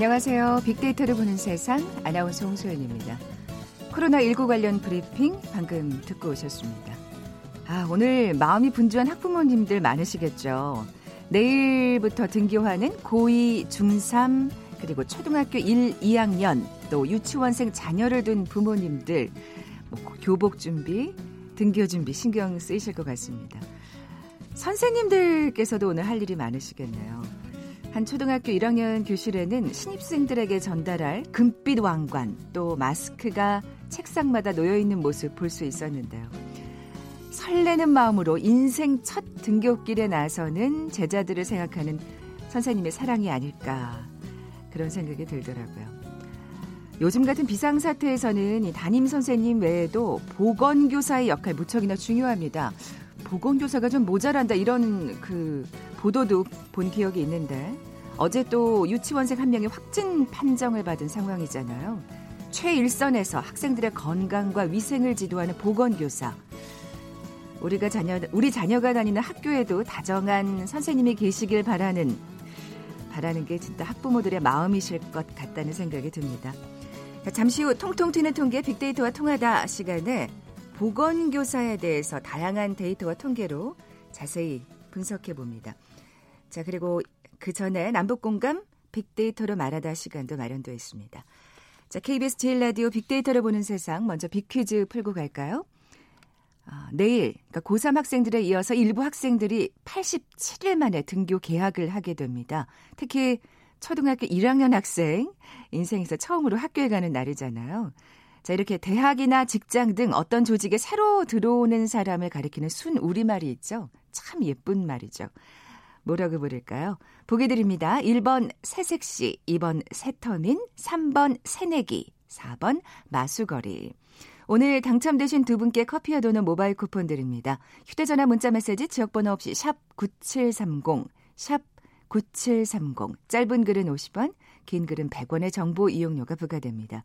안녕하세요. 빅데이터를 보는 세상 아나운서 홍소연입니다. 코로나19 관련 브리핑 방금 듣고 오셨습니다. 아, 오늘 마음이 분주한 학부모님들 많으시겠죠. 내일부터 등교하는 고2, 중3, 그리고 초등학교 1, 2학년, 또 유치원생 자녀를 둔 부모님들, 뭐 교복 준비, 등교 준비 신경 쓰이실 것 같습니다. 선생님들께서도 오늘 할 일이 많으시겠네요. 한 초등학교 1학년 교실에는 신입생들에게 전달할 금빛 왕관 또 마스크가 책상마다 놓여 있는 모습 볼 수 있었는데요. 설레는 마음으로 인생 첫 등교길에 나서는 제자들을 생각하는 선생님의 사랑이 아닐까 그런 생각이 들더라고요. 요즘 같은 비상사태에서는 이 담임 선생님 외에도 보건교사의 역할 무척이나 중요합니다. 보건교사가 좀 모자란다 이런 그 보도도 본 기억이 있는데 어제 또 유치원생 한 명이 확진 판정을 받은 상황이잖아요. 최일선에서 학생들의 건강과 위생을 지도하는 보건교사. 우리가 자녀 우리 자녀가 다니는 학교에도 다정한 선생님이 계시길 바라는 바라는 게 진짜 학부모들의 마음이실 것 같다는 생각이 듭니다. 잠시 후 통통 튀는 통계 빅데이터와 통하다 시간에 보건교사에 대해서 다양한 데이터와 통계로 자세히 분석해 봅니다. 자, 그리고 그 전에 남북 공감 빅데이터로 말하다 시간도 마련되어 있습니다. 자, KBS 제일 라디오 빅데이터를 보는 세상 먼저 빅퀴즈 풀고 갈까요? 아, 내일 그러니까 고3 학생들에 이어서 일부 학생들이 87일 만에 등교 개학을 하게 됩니다. 특히 초등학교 1학년 학생 인생에서 처음으로 학교에 가는 날이잖아요. 자, 이렇게 대학이나 직장 등 어떤 조직에 새로 들어오는 사람을 가리키는 순 우리말이 있죠. 참 예쁜 말이죠. 뭐라고 부를까요? 보기 드립니다. 1번 새색시, 2번 새터민, 3번 새내기, 4번 마수거리. 오늘 당첨되신 두 분께 커피와 도넛 모바일 쿠폰 드립니다. 휴대전화 문자 메시지 지역번호 없이 샵 9730, 샵 9730. 짧은 글은 50원, 긴 글은 100원의 정보 이용료가 부과됩니다.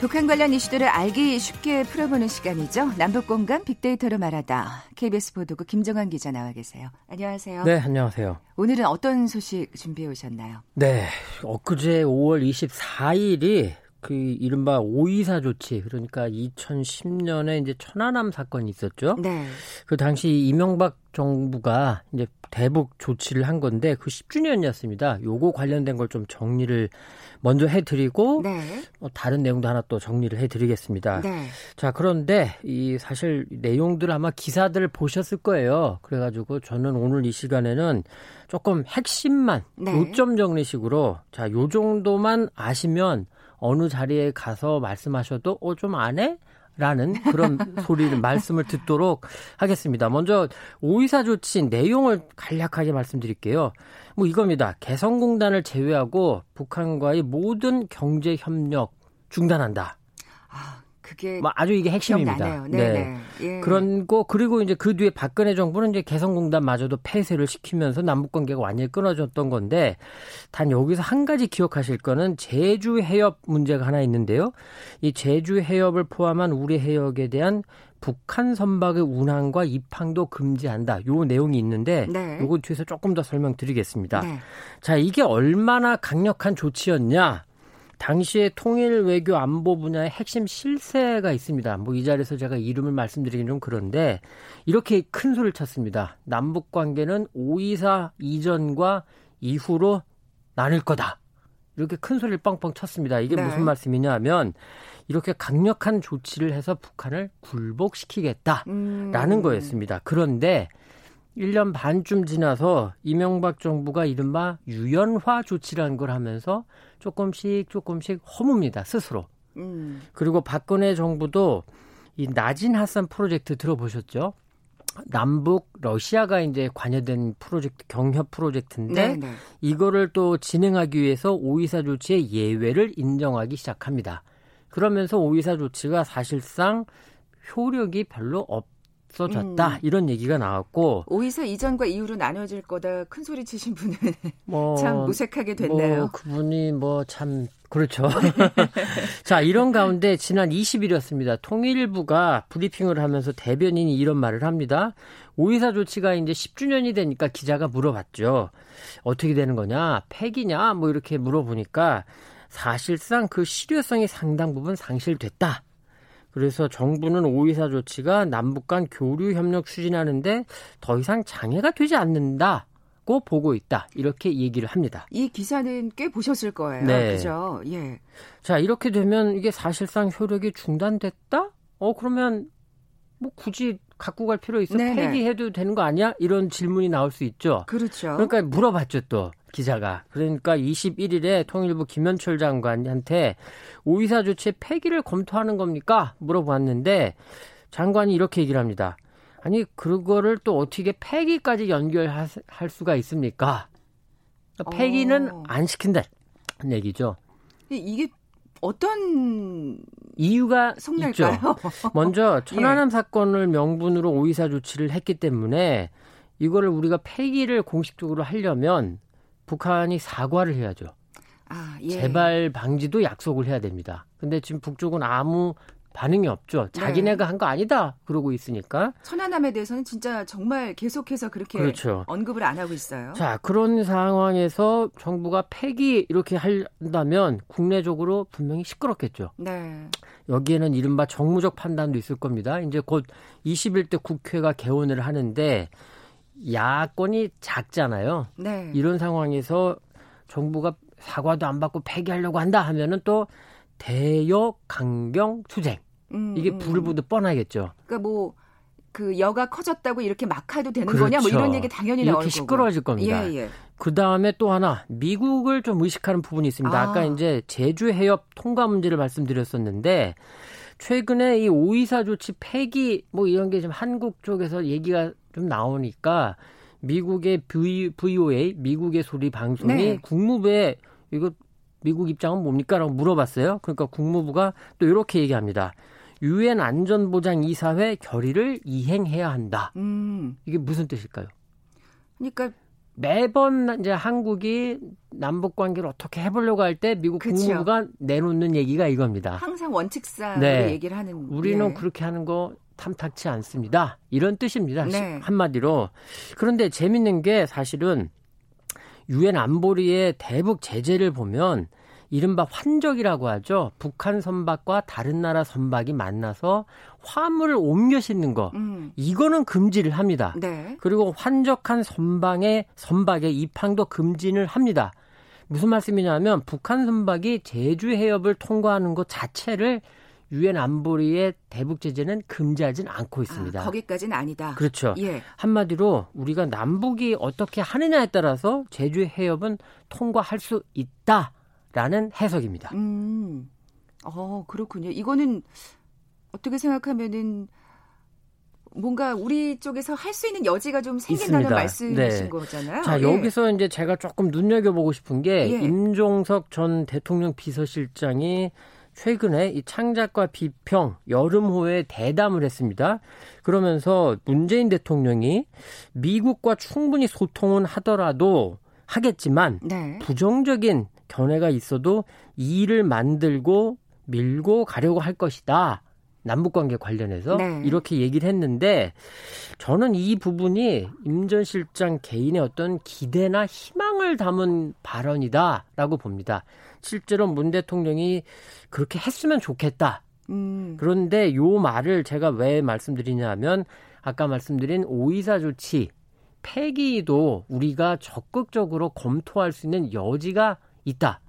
북한 관련 이슈들을 알기 쉽게 풀어보는 시간이죠. 남북공간 빅데이터로 말하다. KBS 보도국 김정환 기자 나와 계세요. 안녕하세요. 네, 안녕하세요. 오늘은 어떤 소식 준비해 오셨나요? 네, 엊그제 5월 24일이 그 이른바 오이사 조치 그러니까 2010년에 이제 천안함 사건이 있었죠. 네. 그 당시 이명박 정부가 이제 대북 조치를 한 건데 그 10주년이었습니다. 요거 관련된 걸 좀 정리를 먼저 해드리고 네. 어, 다른 내용도 하나 또 정리를 해드리겠습니다. 네. 자 그런데 이 사실 내용들 아마 기사들 보셨을 거예요. 그래가지고 저는 오늘 이 시간에는 조금 핵심만 네. 요점 정리식으로 자 요 정도만 아시면 어느 자리에 가서 말씀하셔도 어 좀 안 해? 라는 그런 소리를 말씀을 듣도록 하겠습니다. 먼저 오이사 조치 내용을 간략하게 말씀드릴게요. 뭐 이겁니다. 개성공단을 제외하고 북한과의 모든 경제 협력 중단한다. 그게 뭐 아주 이게 핵심입니다. 네. 네. 예. 그런 거 그리고 이제 그 뒤에 박근혜 정부는 이제 개성공단마저도 폐쇄를 시키면서 남북 관계가 완전히 끊어졌던 건데 단 여기서 한 가지 기억하실 거는 제주 해협 문제가 하나 있는데요. 이 제주 해협을 포함한 우리 해역에 대한 북한 선박의 운항과 입항도 금지한다. 요 내용이 있는데 네. 요거 뒤에서 조금 더 설명드리겠습니다. 네. 자, 이게 얼마나 강력한 조치였냐? 당시에 통일 외교 안보 분야의 핵심 실세가 있습니다. 뭐 이 자리에서 제가 이름을 말씀드리긴 좀 그런데 이렇게 큰 소리를 쳤습니다. 남북 관계는 524 이전과 이후로 나눌 거다. 이렇게 큰 소리를 뻥뻥 쳤습니다. 이게 네. 무슨 말씀이냐 하면 이렇게 강력한 조치를 해서 북한을 굴복시키겠다라는 음. 거였습니다. 그런데 1년 반쯤 지나서 이명박 정부가 이른바 유연화 조치라는 걸 하면서 조금씩 조금씩 허뭅니다 스스로. 음. 그리고 박근혜 정부도 이 나진 하산 프로젝트 들어보셨죠? 남북 러시아가 이제 관여된 프로젝트 경협 프로젝트인데 네네. 네. 이거를 또 진행하기 위해서 오이사 조치의 예외를 인정하기 시작합니다. 그러면서 오이사 조치가 사실상 효력이 별로 없 어졌다 음. 이런 얘기가 나왔고 오이사 이전과 이후로 나눠질 거다 큰 소리 치신 분은 뭐, 참 무색하게 됐네요. 뭐 그분이 뭐 참 그렇죠. 자 이런 가운데 지난 20일이었습니다. 통일부가 브리핑을 하면서 대변인이 이런 말을 합니다. 오이사 조치가 이제 10주년이 되니까 기자가 물어봤죠. 어떻게 되는 거냐? 폐기냐? 뭐 이렇게 물어보니까 사실상 그 실효성이 상당 부분 상실됐다. 그래서 정부는 오이사 조치가 남북 간 교류 협력 추진하는데 더 이상 장애가 되지 않는다. 고 보고 있다. 이렇게 얘기를 합니다. 이 기사는 꽤 보셨을 거예요. 네. 그죠? 예. 자, 이렇게 되면 이게 사실상 효력이 중단됐다? 어, 그러면 뭐 굳이 갖고 갈 필요 있어? 네네. 폐기해도 되는 거 아니야? 이런 질문이 나올 수 있죠. 그렇죠. 그러니까 물어봤죠, 또. 기자가. 그러니까 21일에 통일부 김현철 장관한테 오이사 조치 폐기를 검토하는 겁니까? 물어봤는데 장관이 이렇게 얘기를 합니다. 아니 그거를 또 어떻게 폐기까지 연결할 수가 있습니까? 폐기는 어. 안 시킨다. 는 얘기죠. 이게 어떤 이유가? 있죠. 먼저 천안함 예. 사건을 명분으로 오이사 조치를 했기 때문에 이거를 우리가 폐기를 공식적으로 하려면 북한이 사과를 해야죠. 아, 예. 재발 방지도 약속을 해야 됩니다. 근데 지금 북쪽은 아무 반응이 없죠. 자기네가 네. 한거 아니다 그러고 있으니까. 천안함에 대해서는 진짜 정말 계속해서 그렇게 그렇죠. 언급을 안 하고 있어요. 자 그런 상황에서 정부가 폐기 이렇게 한다면 국내적으로 분명히 시끄럽겠죠. 네. 여기에는 이른바 정무적 판단도 있을 겁니다. 이제 곧 21대 국회가 개원을 하는데 야권이 작잖아요. 네. 이런 상황에서 정부가 사과도 안 받고 폐기하려고 한다 하면은 또 대여 강경 투쟁 음, 이게 음. 불을 보듯 뻔하겠죠. 그러니까 뭐. 그 여가 커졌다고 이렇게 막 해도 되는 그렇죠. 거냐 뭐 이런 얘기 당연히 나올 이렇게 시끄러워질 거고. 겁니다. 예, 예. 그 다음에 또 하나 미국을 좀 의식하는 부분이 있습니다. 아. 까 이제 제주 해협 통과 문제를 말씀드렸었는데 최근에 이 오이사 조치 폐기 뭐 이런 게 좀 한국 쪽에서 얘기가 좀 나오니까 미국의 v, VOA 미국의 소리 방송이 네. 국무부에 이거 미국 입장은 뭡니까라고 물어봤어요. 그러니까 국무부가 또 이렇게 얘기합니다. 유엔 안전보장 이사회 결의를 이행해야 한다. 음. 이게 무슨 뜻일까요? 그러니까 매번 이제 한국이 남북 관계를 어떻게 해보려고 할 때 미국 그쵸. 국무부가 내놓는 얘기가 이겁니다. 항상 원칙상 네. 얘기를 하는. 우리는 네. 그렇게 하는 거 탐탁치 않습니다. 이런 뜻입니다. 네. 한마디로. 그런데 재밌는 게 사실은 유엔 안보리의 대북 제재를 보면 이른바 환적이라고 하죠. 북한 선박과 다른 나라 선박이 만나서 화물을 옮겨 싣는 거. 음. 이거는 금지를 합니다. 네. 그리고 환적한 선박의 선박의 입항도 금지를 합니다. 무슨 말씀이냐면 북한 선박이 제주 해협을 통과하는 것 자체를 유엔 안보리의 대북 제재는 금지하진 않고 있습니다. 아, 거기까지는 아니다. 그렇죠. 예. 한마디로 우리가 남북이 어떻게 하느냐에 따라서 제주 해협은 통과할 수 있다 라는 해석입니다. 음. 어, 그렇군요. 이거는 어떻게 생각하면은 뭔가 우리 쪽에서 할 수 있는 여지가 좀 생긴다는 있습니다. 말씀이신 네. 거잖아요. 자, 예. 여기서 이제 제가 조금 눈여겨보고 싶은 게 예. 임종석 전 대통령 비서실장이 최근에 이 창작과 비평 여름호에 대담을 했습니다. 그러면서 문재인 대통령이 미국과 충분히 소통은 하더라도 하겠지만 네. 부정적인 견해가 있어도 이 일을 만들고 밀고 가려고 할 것이다. 남북 관계 관련해서 네. 이렇게 얘기를 했는데 저는 이 부분이 임 전 실장 개인의 어떤 기대나 희망을 담은 발언이다라고 봅니다. 실제로 문 대통령이 그렇게 했으면 좋겠다. 음. 그런데 요 말을 제가 왜 말씀드리냐면 아까 말씀드린 오이사 조치 폐기도 우리가 적극적으로 검토할 수 있는 여지가 있다.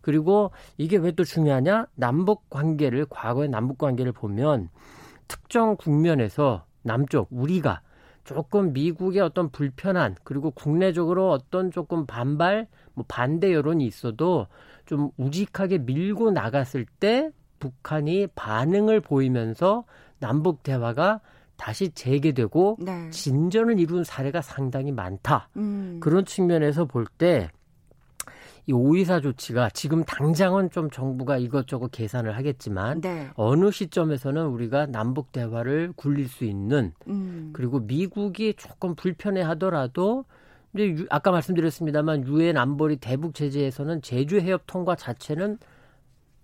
그리고 이게 왜 또 중요하냐? 남북 관계를 과거의 남북 관계를 보면 특정 국면에서 남쪽 우리가 조금 미국의 어떤 불편한 그리고 국내적으로 어떤 조금 반발 뭐 반대 여론이 있어도 좀 우직하게 밀고 나갔을 때 북한이 반응을 보이면서 남북 대화가 다시 재개되고 네. 진전을 이룬 사례가 상당히 많다. 음. 그런 측면에서 볼 때 이 오이사 조치가 지금 당장은 좀 정부가 이것저것 계산을 하겠지만 네. 어느 시점에서는 우리가 남북 대화를 굴릴 수 있는 음. 그리고 미국이 조금 불편해 하더라도 이제 아까 말씀드렸습니다만 유엔 안보리 대북 제재에서는 제주 해협 통과 자체는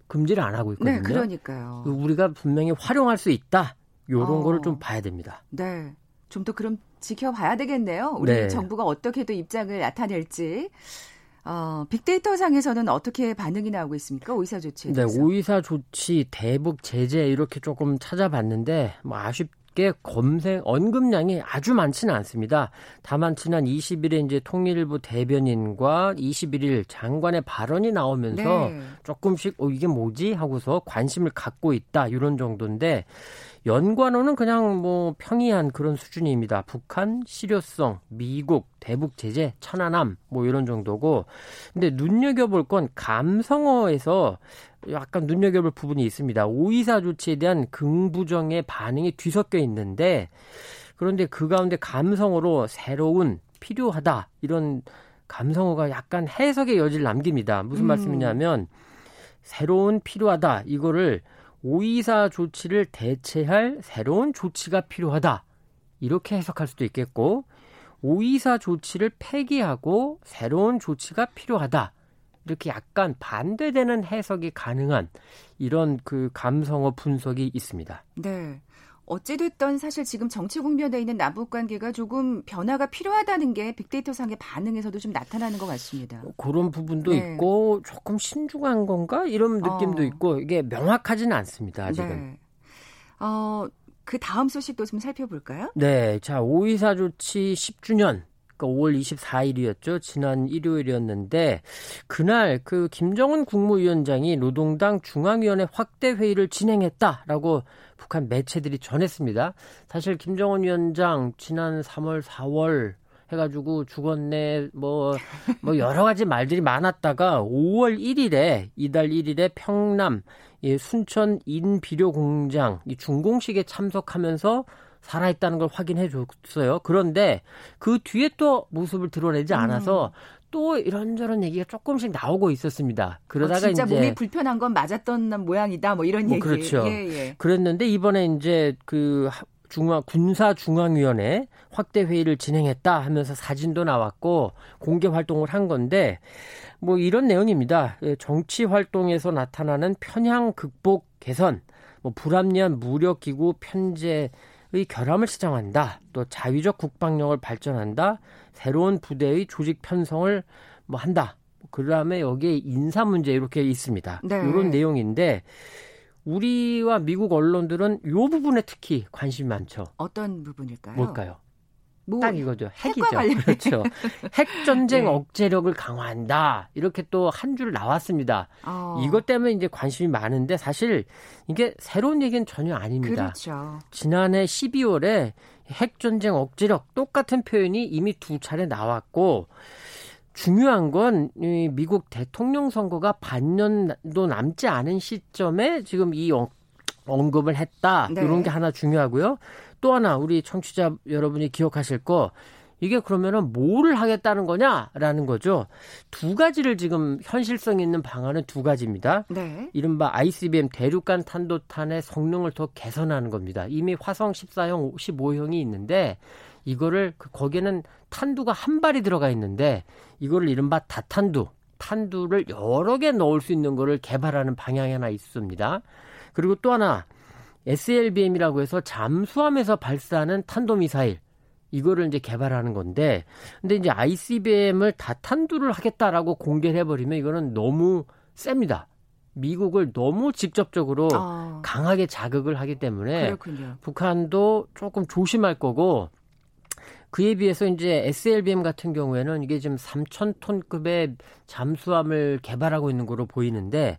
금지를 안 하고 있거든요. 네, 그러니까요. 우리가 분명히 활용할 수 있다. 요런 어. 거를 좀 봐야 됩니다. 네. 좀 더 그럼 지켜봐야 되겠네요. 우리 네. 정부가 어떻게 또 입장을 나타낼지. 어, 빅데이터 상에서는 어떻게 반응이 나오고 있습니까? 오이사 조치에 네, 대해서. 네, 오이사 조치, 대북 제재 이렇게 조금 찾아봤는데 뭐 아쉽게 검색 언급량이 아주 많지는 않습니다. 다만 지난 20일에 이제 통일부 대변인과 21일 장관의 발언이 나오면서 네. 조금씩 어 이게 뭐지 하고서 관심을 갖고 있다 이런 정도인데 연관어는 그냥 뭐 평이한 그런 수준입니다. 북한 실효성, 미국 대북 제재, 천안함 뭐 이런 정도고. 근데 눈여겨볼 건 감성어에서 약간 눈여겨볼 부분이 있습니다. 오이사 조치에 대한 긍부정의 반응이 뒤섞여 있는데 그런데 그 가운데 감성어로 새로운 필요하다 이런 감성어가 약간 해석의 여지를 남깁니다. 무슨 음. 말씀이냐면 새로운 필요하다 이거를 오이사 조치를 대체할 새로운 조치가 필요하다. 이렇게 해석할 수도 있겠고, 오이사 조치를 폐기하고 새로운 조치가 필요하다. 이렇게 약간 반대되는 해석이 가능한 이런 그 감성어 분석이 있습니다. 네. 어찌됐든 사실 지금 정치 국면에 있는 남북 관계가 조금 변화가 필요하다는 게 빅데이터 상의 반응에서도 좀 나타나는 것 같습니다. 뭐 그런 부분도 네. 있고 조금 신중한 건가 이런 느낌도 어. 있고 이게 명확하지는 않습니다. 아직은. 네. 어, 그 다음 소식도 좀 살펴볼까요? 네. 자, 오이사 조치 10주년 그러니까 5월 24일이었죠. 지난 일요일이었는데 그날 그 김정은 국무위원장이 노동당 중앙위원회 확대 회의를 진행했다라고 북한 매체들이 전했습니다. 사실 김정은 위원장 지난 3월, 4월 해가지고 죽었네 뭐뭐 뭐 여러 가지 말들이 많았다가 5월 1일에 이달 1일에 평남 이 순천 인비료 공장 이 준공식에 참석하면서 살아있다는 걸 확인해 줬어요. 그런데 그 뒤에 또 모습을 드러내지 않아서 음. 또 이런저런 얘기가 조금씩 나오고 있었습니다. 그러다가 어, 진짜 이제 몸이 불편한 건 맞았던 모양이다. 뭐 이런 뭐 얘기. 그렇죠. 예, 예. 그랬는데 이번에 이제 그 중앙 군사 중앙위원회 확대 회의를 진행했다 하면서 사진도 나왔고 공개 활동을 한 건데 뭐 이런 내용입니다. 예, 정치 활동에서 나타나는 편향 극복 개선, 뭐 불합리한 무력 기구 편제 의 결함을 시정한다. 또 자위적 국방력을 발전한다. 새로운 부대의 조직 편성을 뭐 한다. 그다음에 여기에 인사 문제 이렇게 있습니다. 네. 이런 내용인데 우리와 미국 언론들은 이 부분에 특히 관심이 많죠. 어떤 부분일까요? 뭘까요? 뭐 딱 이거죠. 핵이죠. 그렇죠. 핵 전쟁 네. 억제력을 강화한다. 이렇게 또 한 줄 나왔습니다. 어. 이것 때문에 이제 관심이 많은데 사실 이게 새로운 얘기는 전혀 아닙니다. 그렇죠. 지난해 12월에 핵 전쟁 억제력 똑같은 표현이 이미 두 차례 나왔고 중요한 건 미국 대통령 선거가 반년도 남지 않은 시점에 지금 이 언급을 했다. 네. 이런 게 하나 중요하고요. 또 하나 우리 청취자 여러분이 기억하실 거 이게 그러면은 뭐를 하겠다는 거냐라는 거죠. 두 가지를 지금 현실성 있는 방안은 두 가지입니다. 네. 이른바 ICBM 대륙간 탄도탄의 성능을 더 개선하는 겁니다. 이미 화성 14형, 15형이 있는데 이거를 그 거기에는 탄두가 한 발이 들어가 있는데 이거를 이른바 다탄두, 탄두를 여러 개 넣을 수 있는 거를 개발하는 방향이 하나 있습니다. 그리고 또 하나 SLBM이라고 해서 잠수함에서 발사하는 탄도미사일 이거를 이제 개발하는 건데 근데 이제 ICBM을 다 탄두를 하겠다라고 공개를 해버리면 이거는 너무 셉니다. 미국을 너무 직접적으로 아. 강하게 자극을 하기 때문에 그렇군요. 북한도 조금 조심할 거고 그에 비해서 이제 SLBM 같은 경우에는 이게 지금 3천 톤급의 잠수함을 개발하고 있는 거로 보이는데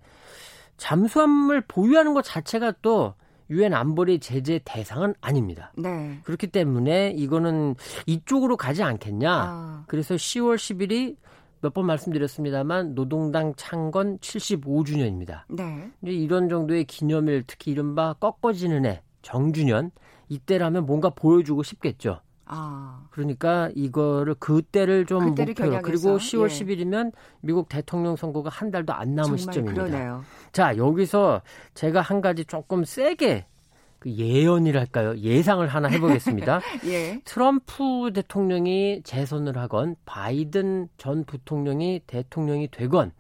잠수함을 보유하는 것 자체가 또 유엔 안보리 제재 대상은 아닙니다. 네. 그렇기 때문에 이거는 이쪽으로 가지 않겠냐. 아. 그래서 10월 10일이 몇 번 말씀드렸습니다만 노동당 창건 75주년입니다. 네. 이런 정도의 기념일 특히 이른바 꺾어지는 해 정주년 이때라면 뭔가 보여주고 싶겠죠. 아. 그러니까 이거를 그때를 좀 그때를 목표로 그리고 10월 예. 10일이면 미국 대통령 선거가 한 달도 안 남은 시점입니다. 그러네요. 자, 여기서 제가 한 가지 조금 세게 그 예언이랄까요? 예상을 하나 해보겠습니다. 예. 트럼프 대통령이 재선을 하건 바이든 전 부통령이 대통령이 되건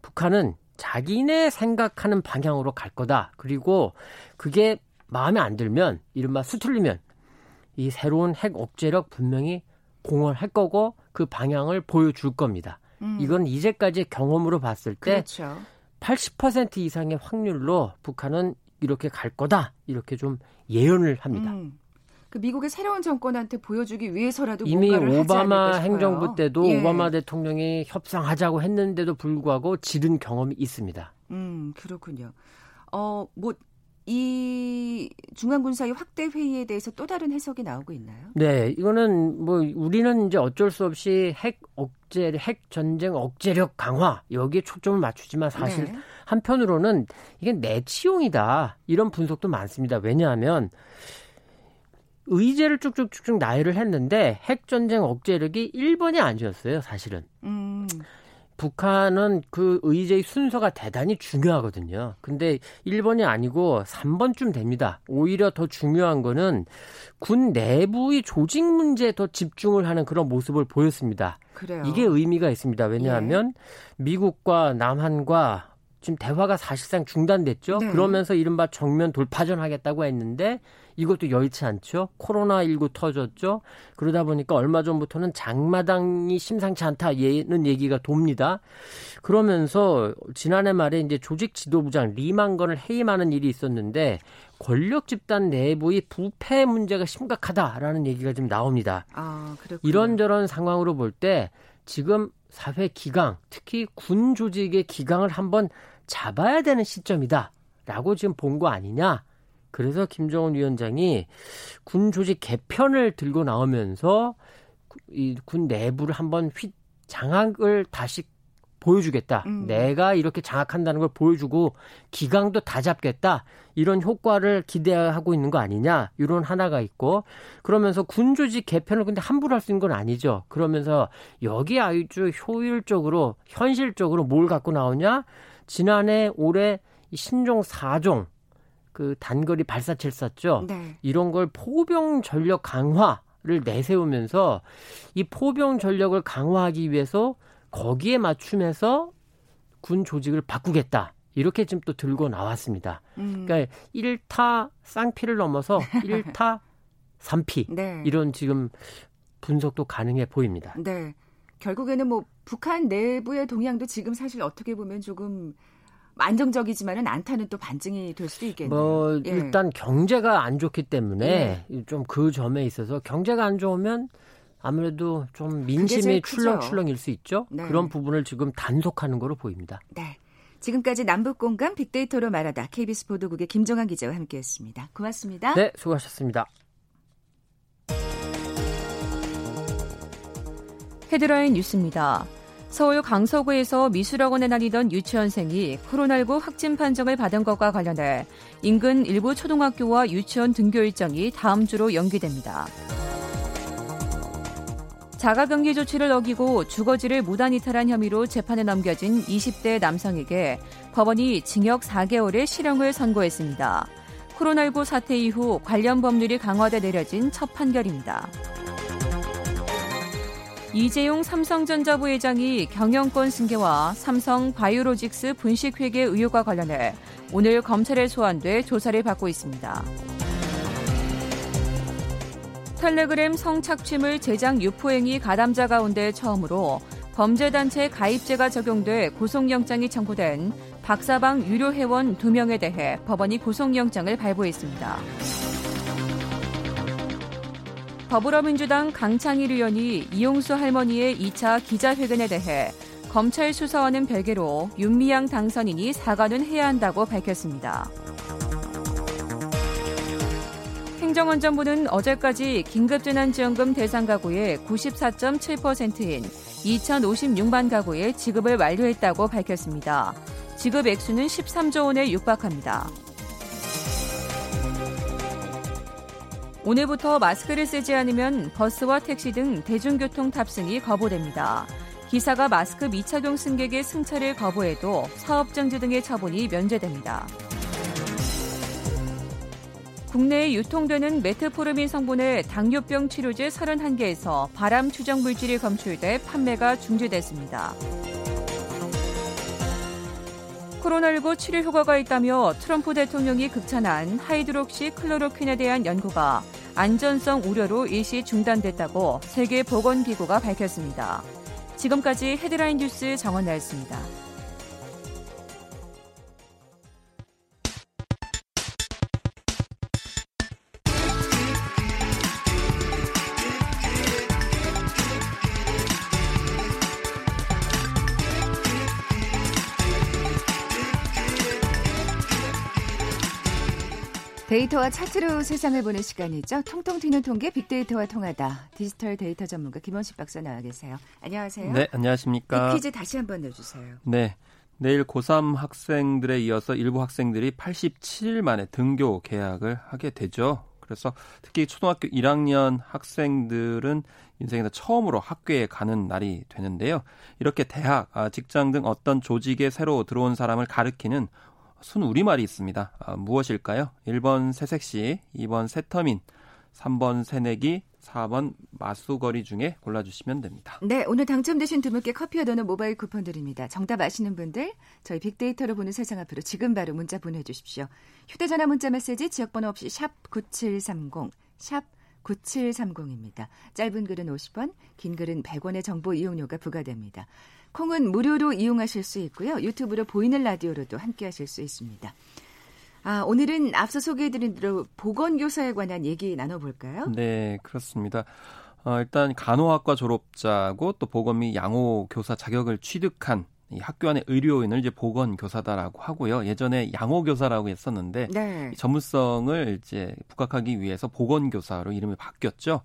북한은 자기네 생각하는 방향으로 갈 거다. 그리고 그게 마음에 안 들면 이른바 수틀리면 이 새로운 핵 억제력 분명히 공언할 거고 그 방향을 보여줄 겁니다. 음. 이건 이제까지 경험으로 봤을 때 그렇죠. 80% 이상의 확률로 북한은 이렇게 갈 거다. 이렇게 좀 예언을 합니다. 음. 그 미국의 새로운 정권한테 보여주기 위해서라도 이미 오바마 행정부 때도 예. 오바마 대통령이 협상하자고 했는데도 불구하고 지른 경험이 있습니다. 음, 그렇군요. 어, 뭐, 이 중앙군사의 확대 회의에 대해서 또 다른 해석이 나오고 있나요? 네, 이거는 뭐 우리는 이제 어쩔 수 없이 핵 억제, 핵 전쟁 억제력 강화 여기에 초점을 맞추지만 사실 네. 한편으로는 이게 내치용이다 이런 분석도 많습니다. 왜냐하면 의제를 쭉쭉쭉쭉 나열을 했는데 핵 전쟁 억제력이 1번이 아니었어요, 사실은. 음. 북한은 그 의제의 순서가 대단히 중요하거든요. 근데 1번이 아니고 3번쯤 됩니다. 오히려 더 중요한 거는 군 내부의 조직 문제에 더 집중을 하는 그런 모습을 보였습니다. 그래요. 이게 의미가 있습니다. 왜냐하면 예. 미국과 남한과 지금 대화가 사실상 중단됐죠. 네. 그러면서 이른바 정면 돌파전 하겠다고 했는데 이것도 여의치 않죠. 코로나19 터졌죠. 그러다 보니까 얼마 전부터는 장마당이 심상치 않다는 얘기가 돕니다. 그러면서 지난해 말에 이제 조직 지도부장 리만건을 해임하는 일이 있었는데 권력 집단 내부의 부패 문제가 심각하다라는 얘기가 지금 나옵니다. 아, 이런저런 상황으로 볼 때 지금 사회 기강, 특히 군 조직의 기강을 한번 잡아야 되는 시점이다 라고 지금 본 거 아니냐. 그래서 김정은 위원장이 군 조직 개편을 들고 나오면서 이 군 내부를 한번 휘 장악을 다시 보여주겠다. 음. 내가 이렇게 장악한다는 걸 보여주고 기강도 다 잡겠다. 이런 효과를 기대하고 있는 거 아니냐. 이런 하나가 있고 그러면서 군 조직 개편을 근데 함부로 할 수 있는 건 아니죠. 그러면서 여기 아주 효율적으로 현실적으로 뭘 갖고 나오냐? 지난해 올해 신종 4종 그 단거리 발사체를 쐈죠. 네. 이런 걸 포병 전력 강화를 내세우면서 이 포병 전력을 강화하기 위해서 거기에 맞춤해서 군 조직을 바꾸겠다. 이렇게 지금 또 들고 나왔습니다. 음. 그러니까 1타 쌍피를 넘어서 1타 3피 네. 이런 지금 분석도 가능해 보입니다. 네. 결국에는 뭐 북한 내부의 동향도 지금 사실 어떻게 보면 조금 안정적이지만은 않다는 또 반증이 될 수도 있겠네요. 뭐 예. 일단 경제가 안 좋기 때문에 예. 좀그 점에 있어서 경제가 안 좋으면 아무래도 좀 민심이 출렁출렁일 수 있죠. 네. 그런 부분을 지금 단속하는 거로 보입니다. 네. 지금까지 남북 공감 빅데이터로 말하다 KBS 보도국의 김정환 기자와 함께했습니다. 고맙습니다. 네, 수고하셨습니다. 헤드라인 뉴스입니다. 서울 강서구에서 미술학원에 다니던 유치원생이 코로나19 확진 판정을 받은 것과 관련해 인근 일부 초등학교와 유치원 등교 일정이 다음 주로 연기됩니다. 자가격리 조치를 어기고 주거지를 무단 이탈한 혐의로 재판에 넘겨진 20대 남성에게 법원이 징역 4개월의 실형을 선고했습니다. 코로나19 사태 이후 관련 법률이 강화돼 내려진 첫 판결입니다. 이재용 삼성전자 부회장이 경영권 승계와 삼성 바이오로직스 분식회계 의혹과 관련해 오늘 검찰에 소환돼 조사를 받고 있습니다. 텔레그램 성착취물 제작 유포행위 가담자 가운데 처음으로 범죄단체 가입죄가 적용돼 구속영장이 청구된 박사방 유료 회원 2명에 대해 법원이 구속영장을 발부했습니다. 더불어민주당 강창일 의원이 이용수 할머니의 2차 기자회견에 대해 검찰 수사와는 별개로 윤미향 당선인이 사과는 해야 한다고 밝혔습니다. 행정안전부는 어제까지 긴급재난지원금 대상 가구의 94.7%인 2,056만 가구의 지급을 완료했다고 밝혔습니다. 지급 액수는 13조 원에 육박합니다. 오늘부터 마스크를 쓰지 않으면 버스와 택시 등 대중교통 탑승이 거부됩니다. 기사가 마스크 미착용 승객의 승차를 거부해도 사업 정지 등의 처분이 면제됩니다. 국내에 유통되는 메트포르민 성분의 당뇨병 치료제 31개에서 발암 추정 물질이 검출돼 판매가 중지됐습니다. 코로나19 치료 효과가 있다며 트럼프 대통령이 극찬한 하이드록시 클로로퀸에 대한 연구가 안전성 우려로 일시 중단됐다고 세계보건기구가 밝혔습니다. 지금까지 헤드라인 뉴스 정원 나였습니다. 데이터와 차트로 세상을 보는 시간이죠. 통통 튀는 통계 빅데이터와 통하다. 디지털 데이터 전문가 김원식 박사 나와 계세요. 안녕하세요. 네, 안녕하십니까. 퀴즈 다시 한번 내주세요. 네. 내일 고3 학생들에 이어서 일부 학생들이 87일 만에 등교 계약을 하게 되죠. 그래서 특히 초등학교 1학년 학생들은 인생에서 처음으로 학교에 가는 날이 되는데요. 이렇게 대학, 아, 직장 등 어떤 조직에 새로 들어온 사람을 가르키는 순 우리말이 있습니다. 아, 무엇일까요? 1번 새색시, 2번 새터민, 3번 새내기, 4번 마수거리 중에 골라주시면 됩니다. 네, 오늘 당첨되신 두 분께 커피와 도넛 모바일 쿠폰 드립니다. 정답 아시는 분들 저희 빅데이터로 보는 세상 앞으로 지금 바로 문자 보내주십시오. 휴대전화 문자 메시지 지역번호 없이 샵 9730, 샵 9730입니다. 짧은 글은 50원, 긴 글은 100원의 정보 이용료가 부과됩니다. 콩은 무료로 이용하실 수 있고요. 유튜브로 보이는 라디오로도 함께 하실 수 있습니다. 아, 오늘은 앞서 소개해드린 대로 보건교사에 관한 얘기 나눠볼까요? 네, 그렇습니다. 어, 일단 간호학과 졸업자고 또 보건 및 양호 교사 자격을 취득한 이 학교 안의 의료인을 이제 보건 교사다라고 하고요. 예전에 양호 교사라고 했었는데 네. 전문성을 이제 부각하기 위해서 보건 교사로 이름이 바뀌었죠.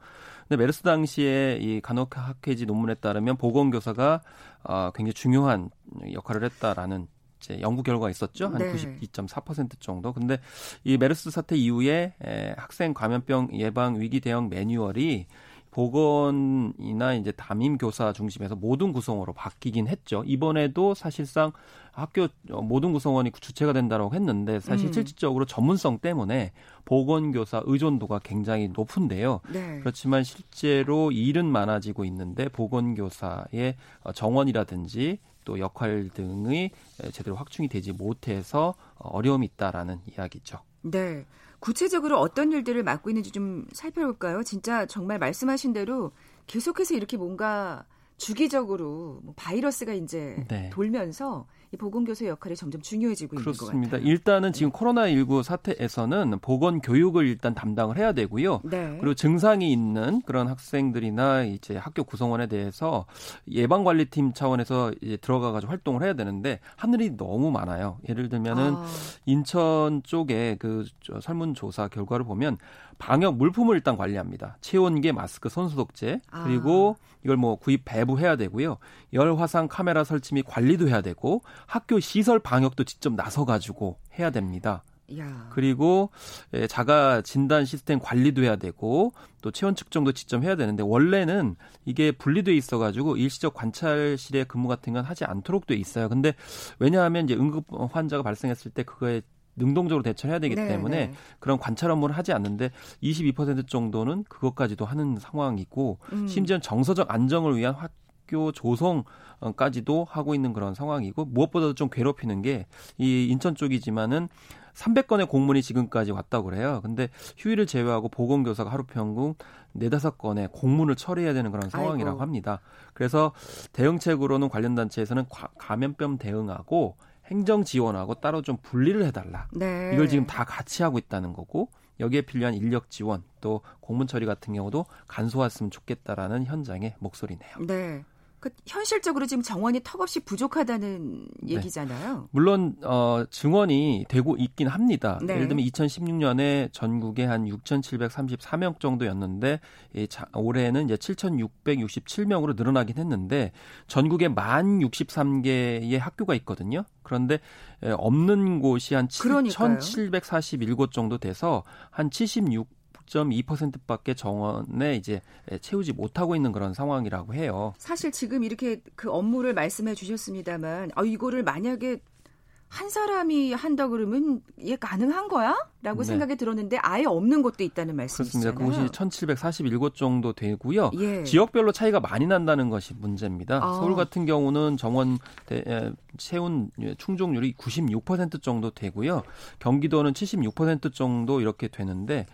근데 메르스 당시에 이 간호학회지 논문에 따르면 보건교사가 어, 굉장히 중요한 역할을 했다라는 이제 연구 결과가 있었죠. 한 네. 92.4% 정도. 근데 이 메르스 사태 이후에 에, 학생 감염병 예방 위기 대응 매뉴얼이 보건이나 이제 담임 교사 중심에서 모든 구성으로 바뀌긴 했죠. 이번에도 사실상 학교 모든 구성원이 주체가 된다라고 했는데 사실 음. 실질적으로 전문성 때문에 보건 교사 의존도가 굉장히 높은데요. 네. 그렇지만 실제로 일은 많아지고 있는데 보건 교사의 정원이라든지 또 역할 등이 제대로 확충이 되지 못해서 어려움이 있다라는 이야기죠. 네. 구체적으로 어떤 일들을 맡고 있는지 좀 살펴볼까요? 진짜 정말 말씀하신 대로 계속해서 이렇게 뭔가 주기적으로 뭐 바이러스가 이제 네. 돌면서 이 보건교사의 역할이 점점 중요해지고 그렇습니다. 있는 것 같아요. 일단은 지금 네. 코로나19 사태에서는 보건 교육을 일단 담당을 해야 되고요. 네. 그리고 증상이 있는 그런 학생들이나 이제 학교 구성원에 대해서 예방 관리팀 차원에서 이제 들어가 가지고 활동을 해야 되는데 하늘이 너무 많아요. 예를 들면은 아. 인천 쪽에 그 설문조사 결과를 보면 방역 물품을 일단 관리합니다. 체온계, 마스크, 손소독제 그리고 아. 이걸 뭐 구입 배부해야 되고요. 열 화상 카메라 설치 및 관리도 해야 되고 학교 시설 방역도 직접 나서 가지고 해야 됩니다. 야. 그리고 예, 자가 진단 시스템 관리도 해야 되고 또 체온 측정도 직접 해야 되는데 원래는 이게 분리돼 있어 가지고 일시적 관찰실에 근무 같은 건 하지 않도록 돼 있어요. 근데 왜냐하면 이제 응급 환자가 발생했을 때 그거에 능동적으로 대처해야 되기 네, 때문에 네. 그런 관찰 업무를 하지 않는데 22% 정도는 그것까지도 하는 상황이고 음. 심지어 정서적 안정을 위한 학교 조성까지도 하고 있는 그런 상황이고 무엇보다도 좀 괴롭히는 게 이 인천 쪽이지만은 300건의 공문이 지금까지 왔다고 그래요. 근데 휴일을 제외하고 보건교사가 하루 평균 4, 5건의 공문을 처리해야 되는 그런 상황이라고 아이고. 합니다. 그래서 대응책으로는 관련 단체에서는 감염병 대응하고 행정 지원하고 따로 좀 분리를 해달라. 네. 이걸 지금 다 같이 하고 있다는 거고 여기에 필요한 인력 지원 또 공문 처리 같은 경우도 간소화했으면 좋겠다라는 현장의 목소리네요. 네. 그 현실적으로 지금 정원이 턱없이 부족하다는 네. 얘기잖아요. 물론 어, 증원이 되고 있긴 합니다. 네. 예를 들면 2016년에 전국에 한 6,734명 정도였는데 이 자, 올해는 이제 7,667명으로 늘어나긴 했는데 전국에 만 63개의 학교가 있거든요. 그런데 없는 곳이 한 7,741곳 정도 돼서 한 76 6.2%밖에 정원에 이제 채우지 못하고 있는 그런 상황이라고 해요. 사실 지금 이렇게 그 업무를 말씀해 주셨습니다만 아 이거를 만약에 한 사람이 한다 그러면 이게 가능한 거야? 라고 네. 생각이 들었는데 아예 없는 곳도 있다는 말씀이시잖아요. 그렇습니다. 그곳이 1741곳 정도 되고요. 예. 지역별로 차이가 많이 난다는 것이 문제입니다. 아. 서울 같은 경우는 정원 채운 충족률이 96% 정도 되고요. 경기도는 76% 정도 이렇게 되는데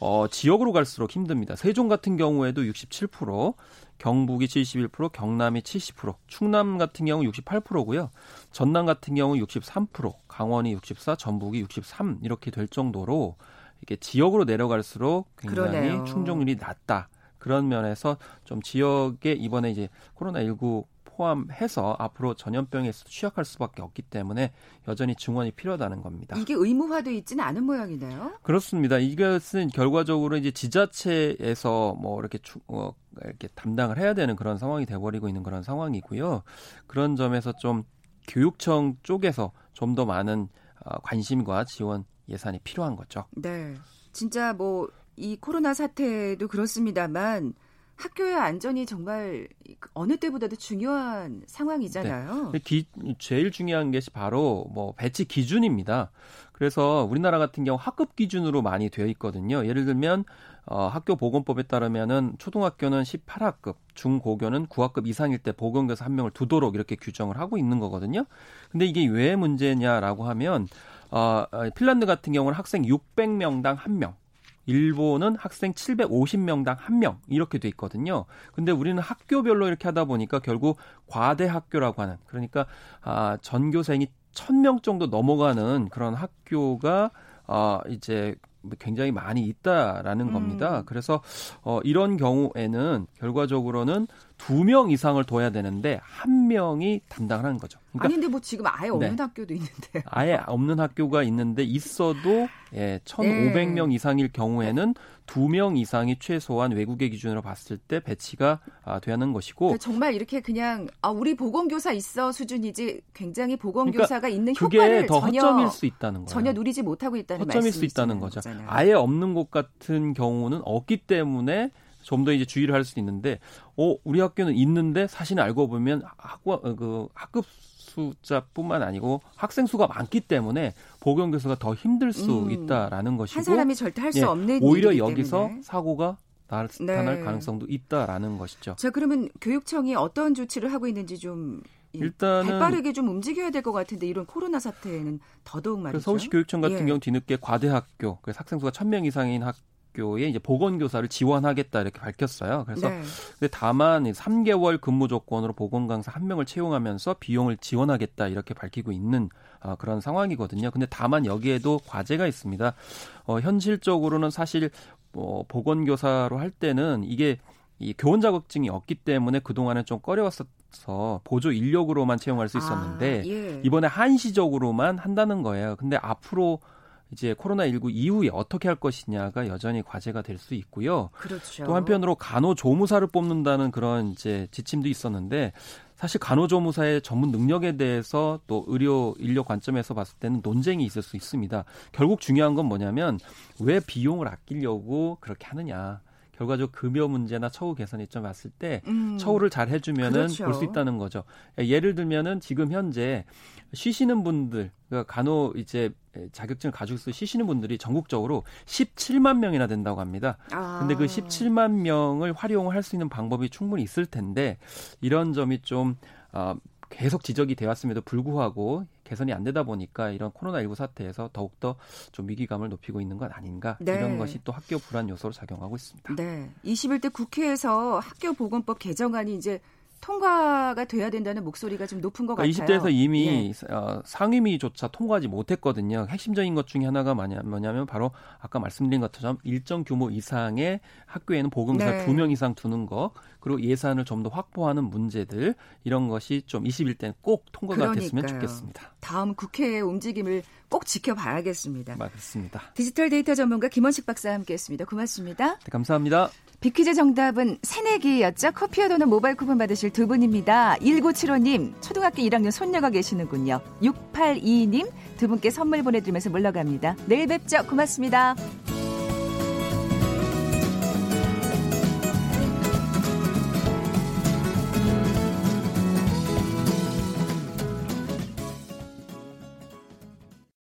어, 지역으로 갈수록 힘듭니다. 세종 같은 경우에도 67%, 경북이 71%, 경남이 70%, 충남 같은 경우 68%고요. 전남 같은 경우 63%, 강원이 64, 전북이 63 이렇게 될 정도로 이게 지역으로 내려갈수록 굉장히 그러네요. 충족률이 낮다. 그런 면에서 좀 지역에 이번에 이제 코로나 19 포함해서 앞으로 전염병에서 취약할 수밖에 없기 때문에 여전히 증원이 필요하다는 겁니다. 이게 의무화돼 있지는 않은 모양이네요. 그렇습니다. 이것은 결과적으로 이제 지자체에서 뭐 이렇게 주, 어, 이렇게 담당을 해야 되는 그런 상황이 돼버리고 있는 그런 상황이고요. 그런 점에서 좀 교육청 쪽에서 좀 더 많은 어, 관심과 지원 예산이 필요한 거죠. 네. 진짜 뭐 이 코로나 사태도 그렇습니다만 학교의 안전이 정말 어느 때보다도 중요한 상황이잖아요. 네. 기, 제일 중요한 것이 바로 뭐 배치 기준입니다. 그래서 우리나라 같은 경우 학급 기준으로 많이 되어 있거든요. 예를 들면 어, 학교 보건법에 따르면은 초등학교는 18학급, 중고교는 9학급 이상일 때 보건교사 한 명을 두도록 이렇게 규정을 하고 있는 거거든요. 근데 이게 왜 문제냐라고 하면 어, 핀란드 같은 경우는 학생 600명당 1명, 일본은 학생 750명당 1명 이렇게 돼 있거든요. 근데 우리는 학교별로 이렇게 하다 보니까 결국 과대 학교라고 하는 그러니까 아 전교생이 1000명 정도 넘어가는 그런 학교가 아 이제 굉장히 많이 있다라는 겁니다. 음. 그래서 어 이런 경우에는 결과적으로는 두 명 이상을 둬야 되는데 한 명이 담당을 하는 거죠. 그러니까, 아닌데 뭐 지금 아예 없는 네. 학교도 있는데. 아예 없는 학교가 있는데 있어도 예, 1,500명 네. 이상일 경우에는 두 명 이상이 최소한 외국의 기준으로 봤을 때 배치가 아, 되는 것이고 그러니까 정말 이렇게 그냥 아 우리 보건교사 있어 수준이지 굉장히 보건교사가 그러니까 있는 효과를 더 전혀 허점일 수 있다는 거예요. 전혀 누리지 못하고 있다는 허점일 수 있다는 거죠. 거잖아요. 아예 없는 곳 같은 경우는 없기 때문에 좀 더 이제 주의를 할 수 있는데, 어, 우리 학교는 있는데 사실 알고 보면 학과 그 학급 숫자뿐만 아니고 학생 수가 많기 때문에 보건 교사가 더 힘들 수 음. 있다라는 것이고 한 사람이 절대 할수 예, 없는 오히려 여기서 때문에. 사고가 나타날 네. 가능성도 있다라는 것이죠. 자 그러면 교육청이 어떤 조치를 하고 있는지 좀 일단은 발빠르게 좀 움직여야 될 것 같은데 이런 코로나 사태에는 더더욱 말이죠. 서울시 교육청 같은 예. 경우 뒤늦게 과대학교, 그래서 학생 수가 1000명 이상인 학 학교에 이제 보건교사를 지원하겠다 이렇게 밝혔어요. 그래서 네. 근데 다만 3개월 근무 조건으로 보건강사 한 명을 채용하면서 비용을 지원하겠다 이렇게 밝히고 있는 어, 그런 상황이거든요. 근데 다만 여기에도 과제가 있습니다. 어, 현실적으로는 사실 뭐 보건교사로 할 때는 이게 이 교원 자격증이 없기 때문에 그동안은 좀 꺼려웠었어 보조 인력으로만 채용할 수 있었는데 아, 예. 이번에 한시적으로만 한다는 거예요. 근데 앞으로 이제 코로나19 이후에 어떻게 할 것이냐가 여전히 과제가 될 수 있고요. 그렇죠. 또 한편으로 간호조무사를 뽑는다는 그런 이제 지침도 있었는데 사실 간호조무사의 전문 능력에 대해서 또 의료 인력 관점에서 봤을 때는 논쟁이 있을 수 있습니다. 결국 중요한 건 뭐냐면 왜 비용을 아끼려고 그렇게 하느냐. 결과적 급여 문제나 처우 개선이 좀 왔을 때 음. 처우를 잘 해주면은 그렇죠. 볼수 있다는 거죠. 예를 들면은 지금 현재 쉬시는 분들, 그러니까 간호 이제 자격증을 가지고 있어 쉬시는 분들이 전국적으로 17만 명이나 된다고 합니다. 아. 근데 그 17만 명을 활용할 수 있는 방법이 충분히 있을 텐데 이런 점이 좀 어, 계속 지적이 되었음에도 불구하고 개선이 안 되다 보니까 이런 코로나19 사태에서 더욱더 좀 위기감을 높이고 있는 것 아닌가 네. 이런 것이 또 학교 불안 요소로 작용하고 있습니다. 네. 21대 국회에서 학교 보건법 개정안이 이제 통과가 돼야 된다는 목소리가 좀 높은 것 그러니까 같아요. 20대에서 이미 예. 어, 상임위조차 통과하지 못했거든요. 핵심적인 것 중에 하나가 뭐냐, 뭐냐면 바로 아까 말씀드린 것처럼 일정 규모 이상의 학교에는 보건교사 네. 2명 이상 두는 거 그리고 예산을 좀 더 확보하는 문제들 이런 것이 좀 21대는 꼭 통과가 그러니까요. 됐으면 좋겠습니다. 다음 국회의 움직임을 꼭 지켜봐야겠습니다. 맞습니다. 디지털 데이터 전문가 김원식 박사와 함께했습니다. 고맙습니다. 네, 감사합니다. 비퀴즈 정답은 새내기였죠. 커피와 도는 모바일 쿠폰 받으실 두 분입니다. 1975님, 초등학교 1학년 손녀가 계시는군요. 682님, 두 분께 선물 보내드리면서 물러갑니다. 내일 뵙죠. 고맙습니다.